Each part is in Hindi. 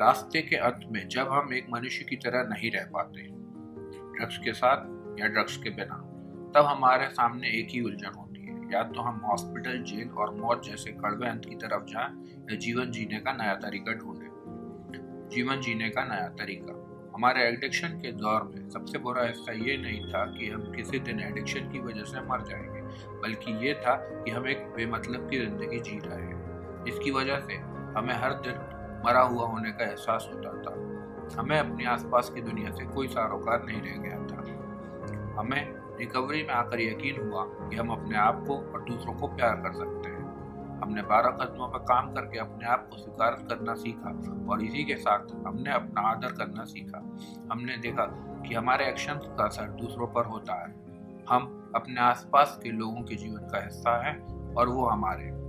रास्ते के अंत में जब हम एक मनुष्य की तरह नहीं रह पाते ड्रग्स के साथ या ड्रग्स के बिना, तब हमारे सामने एक ही उलझन होती है। या तो हम हॉस्पिटल जेल और मौत जैसे कड़वे अंत की तरफ़ जाएँ या जीवन जीने का नया तरीका ढूंढें। जीवन जीने का नया तरीका। हमारे एडिक्शन के दौर में सबसे बुरा हिस्सा ये नहीं था कि हम किसी दिन एडिक्शन की वजह से मर जाएँगे, बल्कि ये था कि हम एक बेमतलब की ज़िंदगी जी रहे हैं। इसकी वजह से हमें हर दिन मरा हुआ होने का एहसास होता था। हमें अपने आसपास की दुनिया से कोई सारोकार नहीं रह गया था। हमें रिकवरी में आकर यकीन हुआ कि हम अपने आप को और दूसरों को प्यार कर सकते हैं। हमने बारह कदमों पर काम करके अपने आप को स्वीकार करना सीखा और इसी के साथ हमने अपना आदर करना सीखा। हमने देखा कि हमारे एक्शन का असर दूसरों पर होता है। हम अपने आसपास के लोगों के जीवन का हिस्सा हैं और वो हमारे।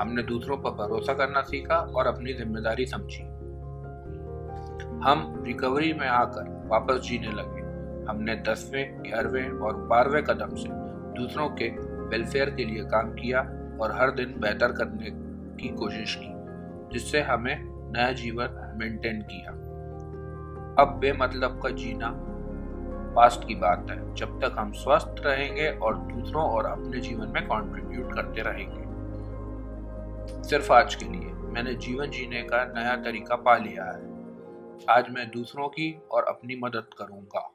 हमने दूसरों पर भरोसा करना सीखा और अपनी ज़िम्मेदारी समझी। हम रिकवरी में आकर वापस जीने लगे। हमने दसवें, ग्यारहवें और बारहवें कदम से दूसरों के वेलफेयर के लिए काम किया और हर दिन बेहतर करने की कोशिश की, जिससे हमें नया जीवन मेंटेन किया। अब बेमतलब का जीना पास्ट की बात है। जब तक हम स्वस्थ रहेंगे और दूसरों और अपने जीवन में कंट्रीब्यूट करते रहेंगे। सिर्फ़ आज के लिए। मैंने जीवन जीने का नया तरीका पा लिया है। आज मैं दूसरों की और अपनी मदद करूँगा।